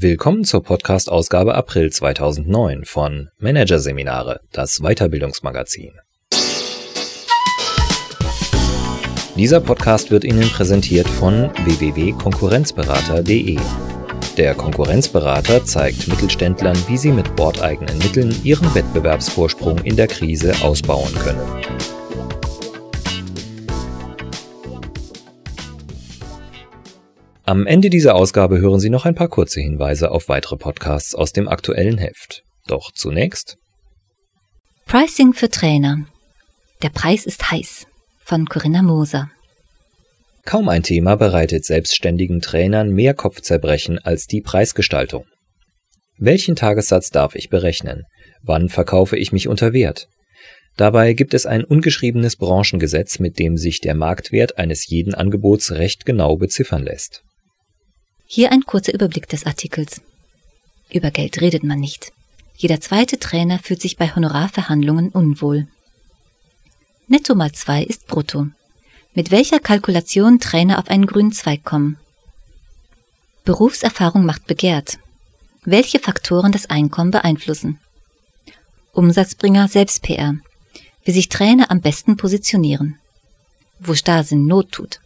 Willkommen zur Podcast-Ausgabe April 2009 von Managerseminare, das Weiterbildungsmagazin. Dieser Podcast wird Ihnen präsentiert von www.konkurrenzberater.de. Der Konkurrenzberater zeigt Mittelständlern, wie sie mit bordeigenen Mitteln ihren Wettbewerbsvorsprung in der Krise ausbauen können. Am Ende dieser Ausgabe hören Sie noch ein paar kurze Hinweise auf weitere Podcasts aus dem aktuellen Heft. Doch zunächst Pricing für Trainer. Der Preis ist heiß von Corinna Moser. Kaum ein Thema bereitet selbstständigen Trainern mehr Kopfzerbrechen als die Preisgestaltung. Welchen Tagessatz darf ich berechnen? Wann verkaufe ich mich unter Wert? Dabei gibt es ein ungeschriebenes Branchengesetz, mit dem sich der Marktwert eines jeden Angebots recht genau beziffern lässt. Hier ein kurzer Überblick des Artikels. Über Geld redet man nicht. Jeder zweite Trainer fühlt sich bei Honorarverhandlungen unwohl. Netto mal zwei ist Brutto. Mit welcher Kalkulation Trainer auf einen grünen Zweig kommen? Berufserfahrung macht begehrt. Welche Faktoren das Einkommen beeinflussen? Umsatzbringer Selbst-PR. Wie sich Trainer am besten positionieren. Wo Starrsinn Not tut.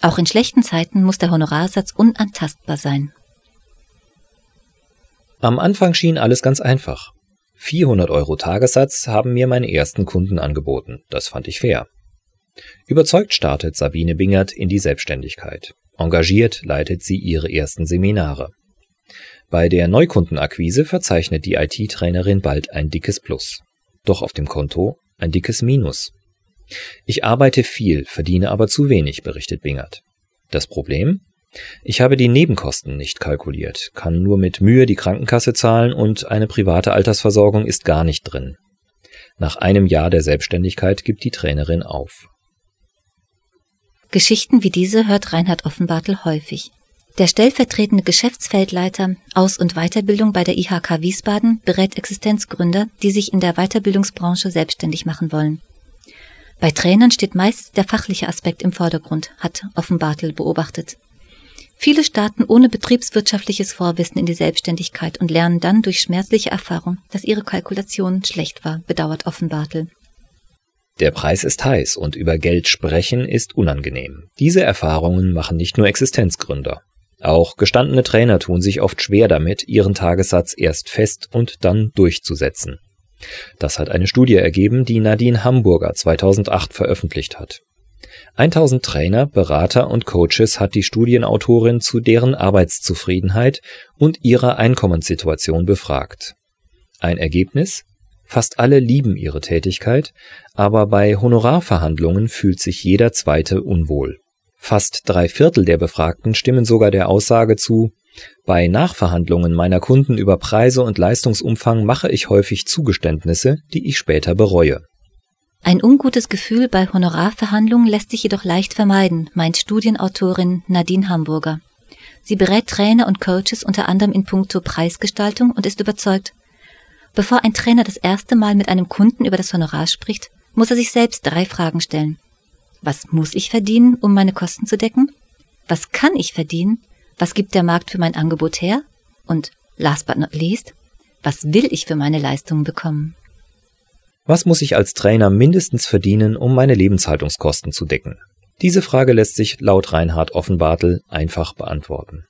Auch in schlechten Zeiten muss der Honorarsatz unantastbar sein. Am Anfang schien alles ganz einfach. 400 Euro Tagessatz haben mir meine ersten Kunden angeboten. Das fand ich fair. Überzeugt startet Sabine Bingert in die Selbstständigkeit. Engagiert leitet sie ihre ersten Seminare. Bei der Neukundenakquise verzeichnet die IT-Trainerin bald ein dickes Plus. Doch auf dem Konto ein dickes Minus. Ich arbeite viel, verdiene aber zu wenig, berichtet Bingert. Das Problem? Ich habe die Nebenkosten nicht kalkuliert, kann nur mit Mühe die Krankenkasse zahlen und eine private Altersversorgung ist gar nicht drin. Nach einem Jahr der Selbstständigkeit gibt die Trainerin auf. Geschichten wie diese hört Reinhard Offenbartel häufig. Der stellvertretende Geschäftsfeldleiter Aus- und Weiterbildung bei der IHK Wiesbaden berät Existenzgründer, die sich in der Weiterbildungsbranche selbstständig machen wollen. Bei Trainern steht meist der fachliche Aspekt im Vordergrund, hat Offenbartel beobachtet. Viele starten ohne betriebswirtschaftliches Vorwissen in die Selbstständigkeit und lernen dann durch schmerzliche Erfahrung, dass ihre Kalkulation schlecht war, bedauert Offenbartel. Der Preis ist heiß und über Geld sprechen ist unangenehm. Diese Erfahrungen machen nicht nur Existenzgründer. Auch gestandene Trainer tun sich oft schwer damit, ihren Tagessatz erst fest und dann durchzusetzen. Das hat eine Studie ergeben, die Nadine Hamburger 2008 veröffentlicht hat. 1000 Trainer, Berater und Coaches hat die Studienautorin zu deren Arbeitszufriedenheit und ihrer Einkommenssituation befragt. Ein Ergebnis? Fast alle lieben ihre Tätigkeit, aber bei Honorarverhandlungen fühlt sich jeder Zweite unwohl. Fast drei Viertel der Befragten stimmen sogar der Aussage zu, bei Nachverhandlungen meiner Kunden über Preise und Leistungsumfang mache ich häufig Zugeständnisse, die ich später bereue. Ein ungutes Gefühl bei Honorarverhandlungen lässt sich jedoch leicht vermeiden, meint Studienautorin Nadine Hamburger. Sie berät Trainer und Coaches unter anderem in puncto Preisgestaltung und ist überzeugt, bevor ein Trainer das erste Mal mit einem Kunden über das Honorar spricht, muss er sich selbst drei Fragen stellen. Was muss ich verdienen, um meine Kosten zu decken? Was kann ich verdienen? Was gibt der Markt für mein Angebot her? Und last but not least, was will ich für meine Leistungen bekommen? Was muss ich als Trainer mindestens verdienen, um meine Lebenshaltungskosten zu decken? Diese Frage lässt sich laut Reinhard Offenbartel einfach beantworten.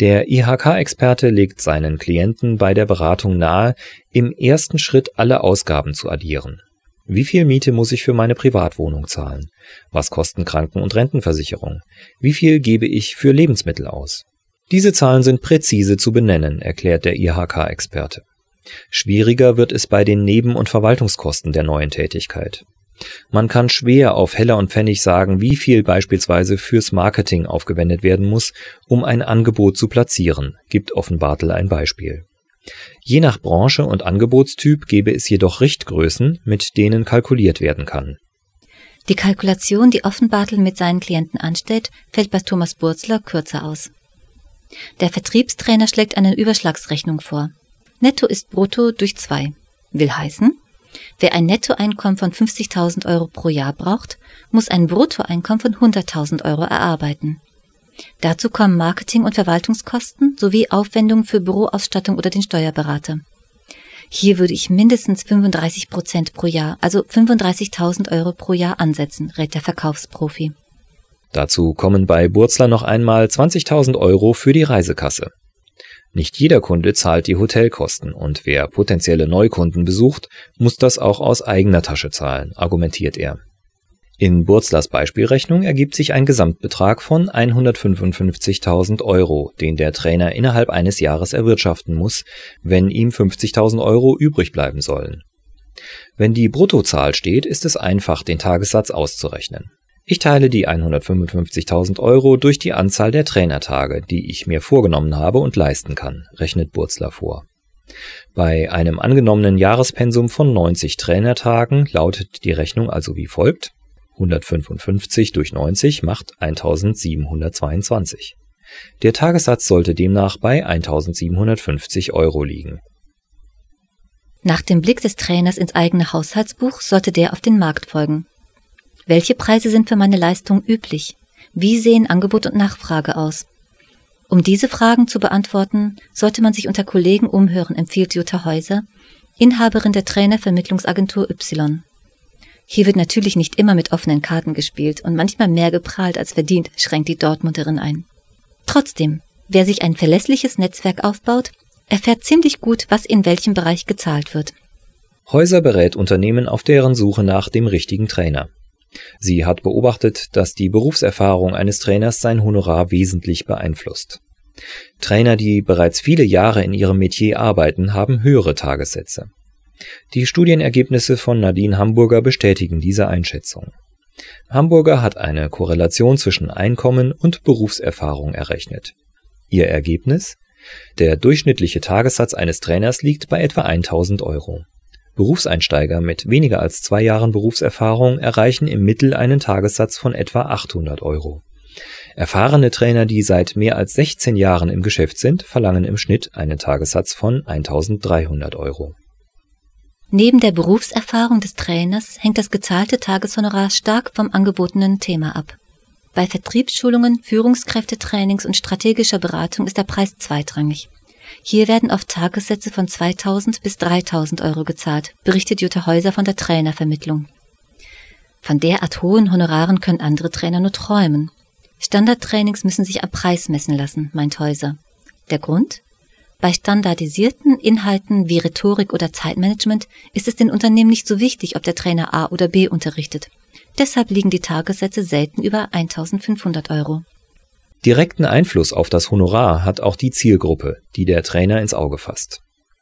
Der IHK-Experte legt seinen Klienten bei der Beratung nahe, im ersten Schritt alle Ausgaben zu addieren. Wie viel Miete muss ich für meine Privatwohnung zahlen? Was kosten Kranken- und Rentenversicherung? Wie viel gebe ich für Lebensmittel aus? Diese Zahlen sind präzise zu benennen, erklärt der IHK-Experte. Schwieriger wird es bei den Neben- und Verwaltungskosten der neuen Tätigkeit. Man kann schwer auf Heller und Pfennig sagen, wie viel beispielsweise fürs Marketing aufgewendet werden muss, um ein Angebot zu platzieren, gibt Offenbartel ein Beispiel. Je nach Branche und Angebotstyp gäbe es jedoch Richtgrößen, mit denen kalkuliert werden kann. Die Kalkulation, die Offenbartel mit seinen Klienten anstellt, fällt bei Thomas Burzler kürzer aus. Der Vertriebstrainer schlägt eine Überschlagsrechnung vor. Netto ist Brutto durch zwei. Will heißen, wer ein Nettoeinkommen von 50.000 Euro pro Jahr braucht, muss ein Bruttoeinkommen von 100.000 Euro erarbeiten. Dazu kommen Marketing- und Verwaltungskosten sowie Aufwendungen für Büroausstattung oder den Steuerberater. Hier würde ich mindestens 35 Prozent pro Jahr, also 35.000 Euro pro Jahr ansetzen, rät der Verkaufsprofi. Dazu kommen bei Burzler noch einmal 20.000 Euro für die Reisekasse. Nicht jeder Kunde zahlt die Hotelkosten und wer potenzielle Neukunden besucht, muss das auch aus eigener Tasche zahlen, argumentiert er. In Burzlers Beispielrechnung ergibt sich ein Gesamtbetrag von 155.000 Euro, den der Trainer innerhalb eines Jahres erwirtschaften muss, wenn ihm 50.000 Euro übrig bleiben sollen. Wenn die Bruttozahl steht, ist es einfach, den Tagessatz auszurechnen. Ich teile die 155.000 Euro durch die Anzahl der Trainertage, die ich mir vorgenommen habe und leisten kann, rechnet Burzler vor. Bei einem angenommenen Jahrespensum von 90 Trainertagen lautet die Rechnung also wie folgt 155 durch 90 macht 1722. Der Tagessatz sollte demnach bei 1750 Euro liegen. Nach dem Blick des Trainers ins eigene Haushaltsbuch sollte der auf den Markt folgen. Welche Preise sind für meine Leistung üblich? Wie sehen Angebot und Nachfrage aus? Um diese Fragen zu beantworten, sollte man sich unter Kollegen umhören, empfiehlt Jutta Häuser, Inhaberin der Trainervermittlungsagentur Y. Hier wird natürlich nicht immer mit offenen Karten gespielt und manchmal mehr geprahlt als verdient, schränkt die Dortmunderin ein. Trotzdem, wer sich ein verlässliches Netzwerk aufbaut, erfährt ziemlich gut, was in welchem Bereich gezahlt wird. Häuser berät Unternehmen auf deren Suche nach dem richtigen Trainer. Sie hat beobachtet, dass die Berufserfahrung eines Trainers sein Honorar wesentlich beeinflusst. Trainer, die bereits viele Jahre in ihrem Metier arbeiten, haben höhere Tagessätze. Die Studienergebnisse von Nadine Hamburger bestätigen diese Einschätzung. Hamburger hat eine Korrelation zwischen Einkommen und Berufserfahrung errechnet. Ihr Ergebnis? Der durchschnittliche Tagessatz eines Trainers liegt bei etwa 1000 Euro. Berufseinsteiger mit weniger als zwei Jahren Berufserfahrung erreichen im Mittel einen Tagessatz von etwa 800 Euro. Erfahrene Trainer, die seit mehr als 16 Jahren im Geschäft sind, verlangen im Schnitt einen Tagessatz von 1300 Euro. Neben der Berufserfahrung des Trainers hängt das gezahlte Tageshonorar stark vom angebotenen Thema ab. Bei Vertriebsschulungen, Führungskräftetrainings und strategischer Beratung ist der Preis zweitrangig. Hier werden oft Tagessätze von 2000 bis 3000 Euro gezahlt, berichtet Jutta Häuser von der Trainervermittlung. Von derart hohen Honoraren können andere Trainer nur träumen. Standardtrainings müssen sich am Preis messen lassen, meint Häuser. Der Grund? Bei standardisierten Inhalten wie Rhetorik oder Zeitmanagement ist es den Unternehmen nicht so wichtig, ob der Trainer A oder B unterrichtet. Deshalb liegen die Tagessätze selten über 1500 Euro. Direkten Einfluss auf das Honorar hat auch die Zielgruppe, die der Trainer ins Auge fasst.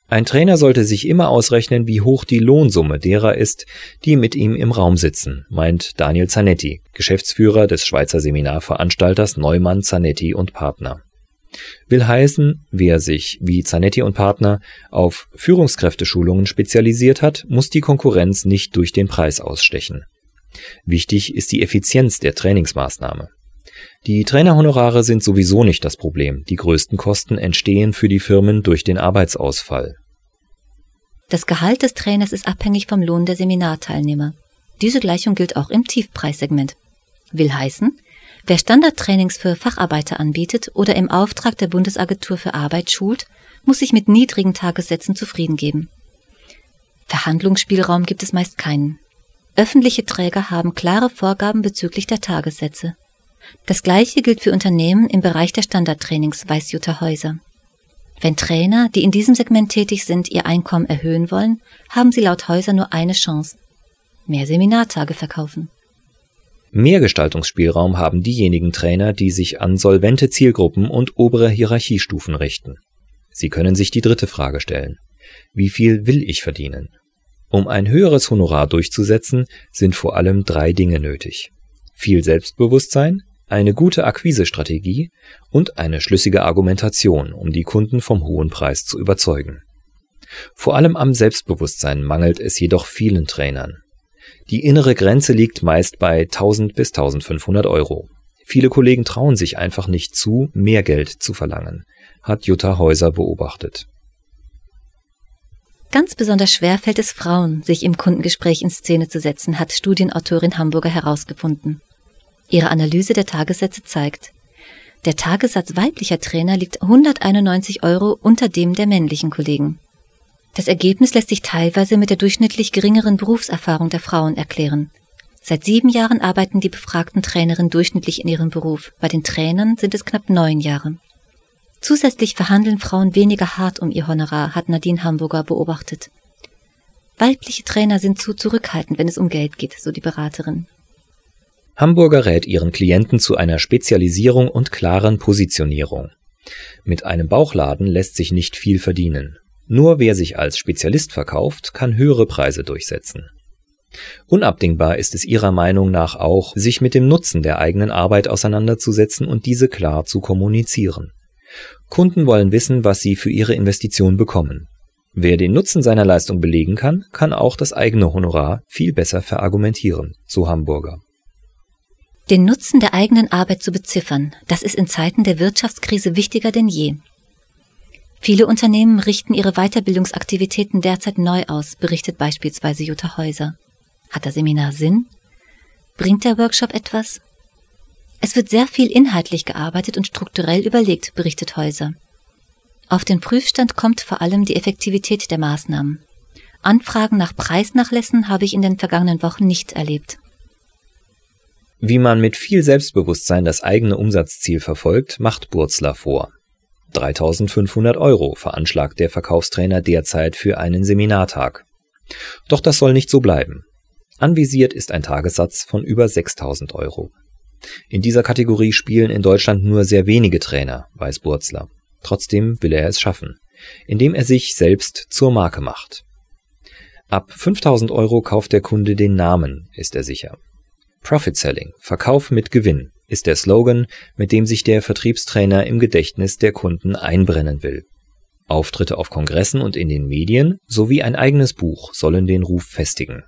Ein Trainer sollte sich immer ausrechnen, wie hoch die Lohnsumme derer ist, die mit ihm im Raum sitzen, meint Daniel Zanetti, Geschäftsführer des Schweizer Seminarveranstalters Neumann Zanetti und Partner. Will heißen, wer sich, wie Zanetti und Partner, auf Führungskräfteschulungen spezialisiert hat, muss die Konkurrenz nicht durch den Preis ausstechen. Wichtig ist die Effizienz der Trainingsmaßnahme. Die Trainerhonorare sind sowieso nicht das Problem, die größten Kosten entstehen für die Firmen durch den Arbeitsausfall. Das Gehalt des Trainers ist abhängig vom Lohn der Seminarteilnehmer. Diese Gleichung gilt auch im Tiefpreissegment. Will heißen, Wer Standardtrainings für Facharbeiter anbietet oder im Auftrag der Bundesagentur für Arbeit schult, muss sich mit niedrigen Tagessätzen zufrieden geben. Verhandlungsspielraum gibt es meist keinen. Öffentliche Träger haben klare Vorgaben bezüglich der Tagessätze. Das gleiche gilt für Unternehmen im Bereich der Standardtrainings, weiß Jutta Häuser. Wenn Trainer, die in diesem Segment tätig sind, ihr Einkommen erhöhen wollen, haben sie laut Häuser nur eine Chance. Mehr Seminartage verkaufen. Mehr Gestaltungsspielraum haben diejenigen Trainer, die sich an solvente Zielgruppen und obere Hierarchiestufen richten. Sie können sich die dritte Frage stellen. Wie viel will ich verdienen? Um ein höheres Honorar durchzusetzen, sind vor allem drei Dinge nötig. Viel Selbstbewusstsein, eine gute Akquisestrategie und eine schlüssige Argumentation, um die Kunden vom hohen Preis zu überzeugen. Vor allem am Selbstbewusstsein mangelt es jedoch vielen Trainern. Die innere Grenze liegt meist bei 1000 bis 1500 Euro. Viele Kollegen trauen sich einfach nicht zu, mehr Geld zu verlangen, hat Jutta Häuser beobachtet. Ganz besonders schwer fällt es Frauen, sich im Kundengespräch in Szene zu setzen, hat Studienautorin Hamburger herausgefunden. Ihre Analyse der Tagessätze zeigt, Der Tagessatz weiblicher Trainer liegt 191 Euro unter dem der männlichen Kollegen. Das Ergebnis lässt sich teilweise mit der durchschnittlich geringeren Berufserfahrung der Frauen erklären. Seit sieben Jahren arbeiten die befragten Trainerinnen durchschnittlich in ihrem Beruf. Bei den Trainern sind es knapp neun Jahre. Zusätzlich verhandeln Frauen weniger hart um ihr Honorar, hat Nadine Hamburger beobachtet. Weibliche Trainer sind zu zurückhaltend, wenn es um Geld geht, so die Beraterin. Hamburger rät ihren Klienten zu einer Spezialisierung und klaren Positionierung. Mit einem Bauchladen lässt sich nicht viel verdienen. Nur wer sich als Spezialist verkauft, kann höhere Preise durchsetzen. Unabdingbar ist es ihrer Meinung nach auch, sich mit dem Nutzen der eigenen Arbeit auseinanderzusetzen und diese klar zu kommunizieren. Kunden wollen wissen, was sie für ihre Investition bekommen. Wer den Nutzen seiner Leistung belegen kann, kann auch das eigene Honorar viel besser verargumentieren, so Hamburger. Den Nutzen der eigenen Arbeit zu beziffern, das ist in Zeiten der Wirtschaftskrise wichtiger denn je. Viele Unternehmen richten ihre Weiterbildungsaktivitäten derzeit neu aus, berichtet beispielsweise Jutta Häuser. Hat das Seminar Sinn? Bringt der Workshop etwas? Es wird sehr viel inhaltlich gearbeitet und strukturell überlegt, berichtet Häuser. Auf den Prüfstand kommt vor allem die Effektivität der Maßnahmen. Anfragen nach Preisnachlässen habe ich in den vergangenen Wochen nicht erlebt. Wie man mit viel Selbstbewusstsein das eigene Umsatzziel verfolgt, macht Burzler vor. 3500 Euro veranschlagt der Verkaufstrainer derzeit für einen Seminartag. Doch das soll nicht so bleiben. Anvisiert ist ein Tagessatz von über 6000 Euro. In dieser Kategorie spielen in Deutschland nur sehr wenige Trainer, weiß Burzler. Trotzdem will er es schaffen, indem er sich selbst zur Marke macht. Ab 5000 Euro kauft der Kunde den Namen, ist er sicher. Profit Selling, Verkauf mit Gewinn, ist der Slogan, mit dem sich der Vertriebstrainer im Gedächtnis der Kunden einbrennen will. Auftritte auf Kongressen und in den Medien sowie ein eigenes Buch sollen den Ruf festigen.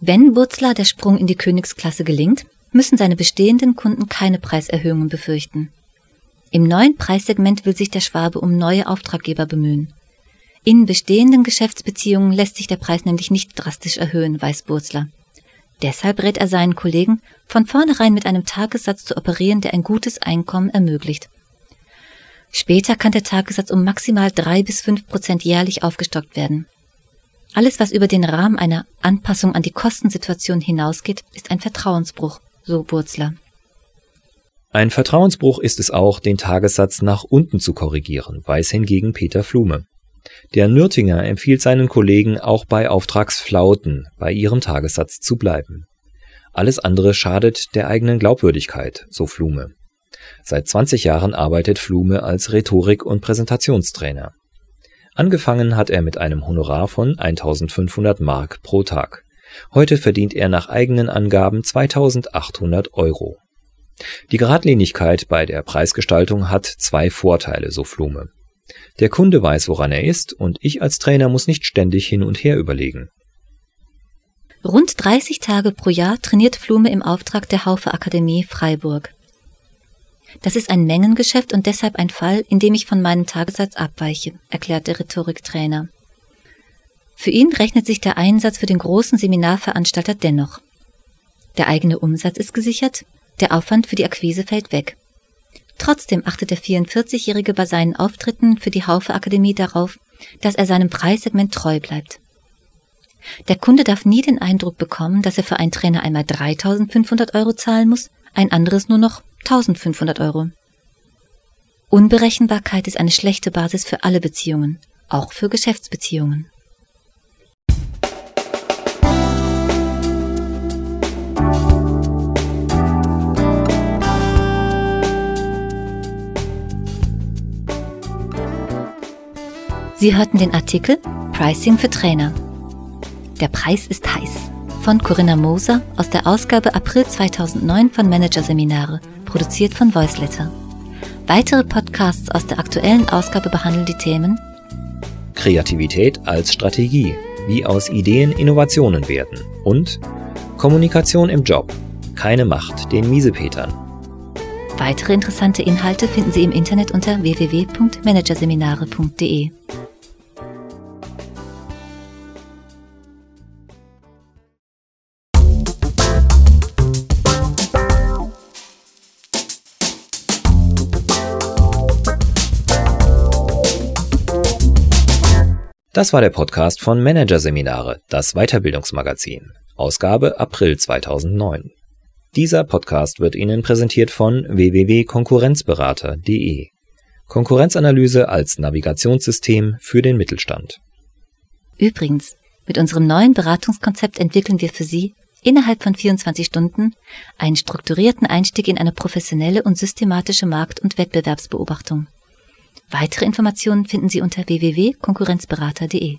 Wenn Burzler der Sprung in die Königsklasse gelingt, müssen seine bestehenden Kunden keine Preiserhöhungen befürchten. Im neuen Preissegment will sich der Schwabe um neue Auftraggeber bemühen. In bestehenden Geschäftsbeziehungen lässt sich der Preis nämlich nicht drastisch erhöhen, weiß Burzler. Deshalb rät er seinen Kollegen, von vornherein mit einem Tagessatz zu operieren, der ein gutes Einkommen ermöglicht. Später kann der Tagessatz um maximal drei bis fünf Prozent jährlich aufgestockt werden. Alles, was über den Rahmen einer Anpassung an die Kostensituation hinausgeht, ist ein Vertrauensbruch, so Burzler. Ein Vertrauensbruch ist es auch, den Tagessatz nach unten zu korrigieren, weiß hingegen Peter Flume. Der Nürtinger empfiehlt seinen Kollegen auch bei Auftragsflauten bei ihrem Tagessatz zu bleiben. Alles andere schadet der eigenen Glaubwürdigkeit, so Flume. Seit 20 Jahren arbeitet Flume als Rhetorik- und Präsentationstrainer. Angefangen hat er mit einem Honorar von 1500 Mark pro Tag. Heute verdient er nach eigenen Angaben 2800 Euro. Die Geradlinigkeit bei der Preisgestaltung hat zwei Vorteile, so Flume. Der Kunde weiß, woran er ist, und ich als Trainer muss nicht ständig hin und her überlegen. Rund 30 Tage pro Jahr trainiert Flume im Auftrag der Haufe Akademie Freiburg. Das ist ein Mengengeschäft und deshalb ein Fall, in dem ich von meinem Tagessatz abweiche, erklärt der Rhetoriktrainer. Für ihn rechnet sich der Einsatz für den großen Seminarveranstalter dennoch. Der eigene Umsatz ist gesichert, der Aufwand für die Akquise fällt weg. Trotzdem achtet der 44-Jährige bei seinen Auftritten für die Haufe Akademie darauf, dass er seinem Preissegment treu bleibt. Der Kunde darf nie den Eindruck bekommen, dass er für einen Trainer einmal 3500 Euro zahlen muss, ein anderes nur noch 1500 Euro. Unberechenbarkeit ist eine schlechte Basis für alle Beziehungen, auch für Geschäftsbeziehungen. Sie hörten den Artikel Pricing für Trainer. Der Preis ist heiß von Corinna Moser aus der Ausgabe April 2009 von Managerseminare, produziert von Voiceletter. Weitere Podcasts aus der aktuellen Ausgabe behandeln die Themen Kreativität als Strategie, wie aus Ideen Innovationen werden und Kommunikation im Job, keine Macht den Miesepetern. Weitere interessante Inhalte finden Sie im Internet unter www.managerseminare.de. Das war der Podcast von Managerseminare, das Weiterbildungsmagazin, Ausgabe April 2009. Dieser Podcast wird Ihnen präsentiert von www.konkurrenzberater.de. Konkurrenzanalyse als Navigationssystem für den Mittelstand. Übrigens, mit unserem neuen Beratungskonzept entwickeln wir für Sie innerhalb von 24 Stunden einen strukturierten Einstieg in eine professionelle und systematische Markt- und Wettbewerbsbeobachtung. Weitere Informationen finden Sie unter www.konkurrenzberater.de.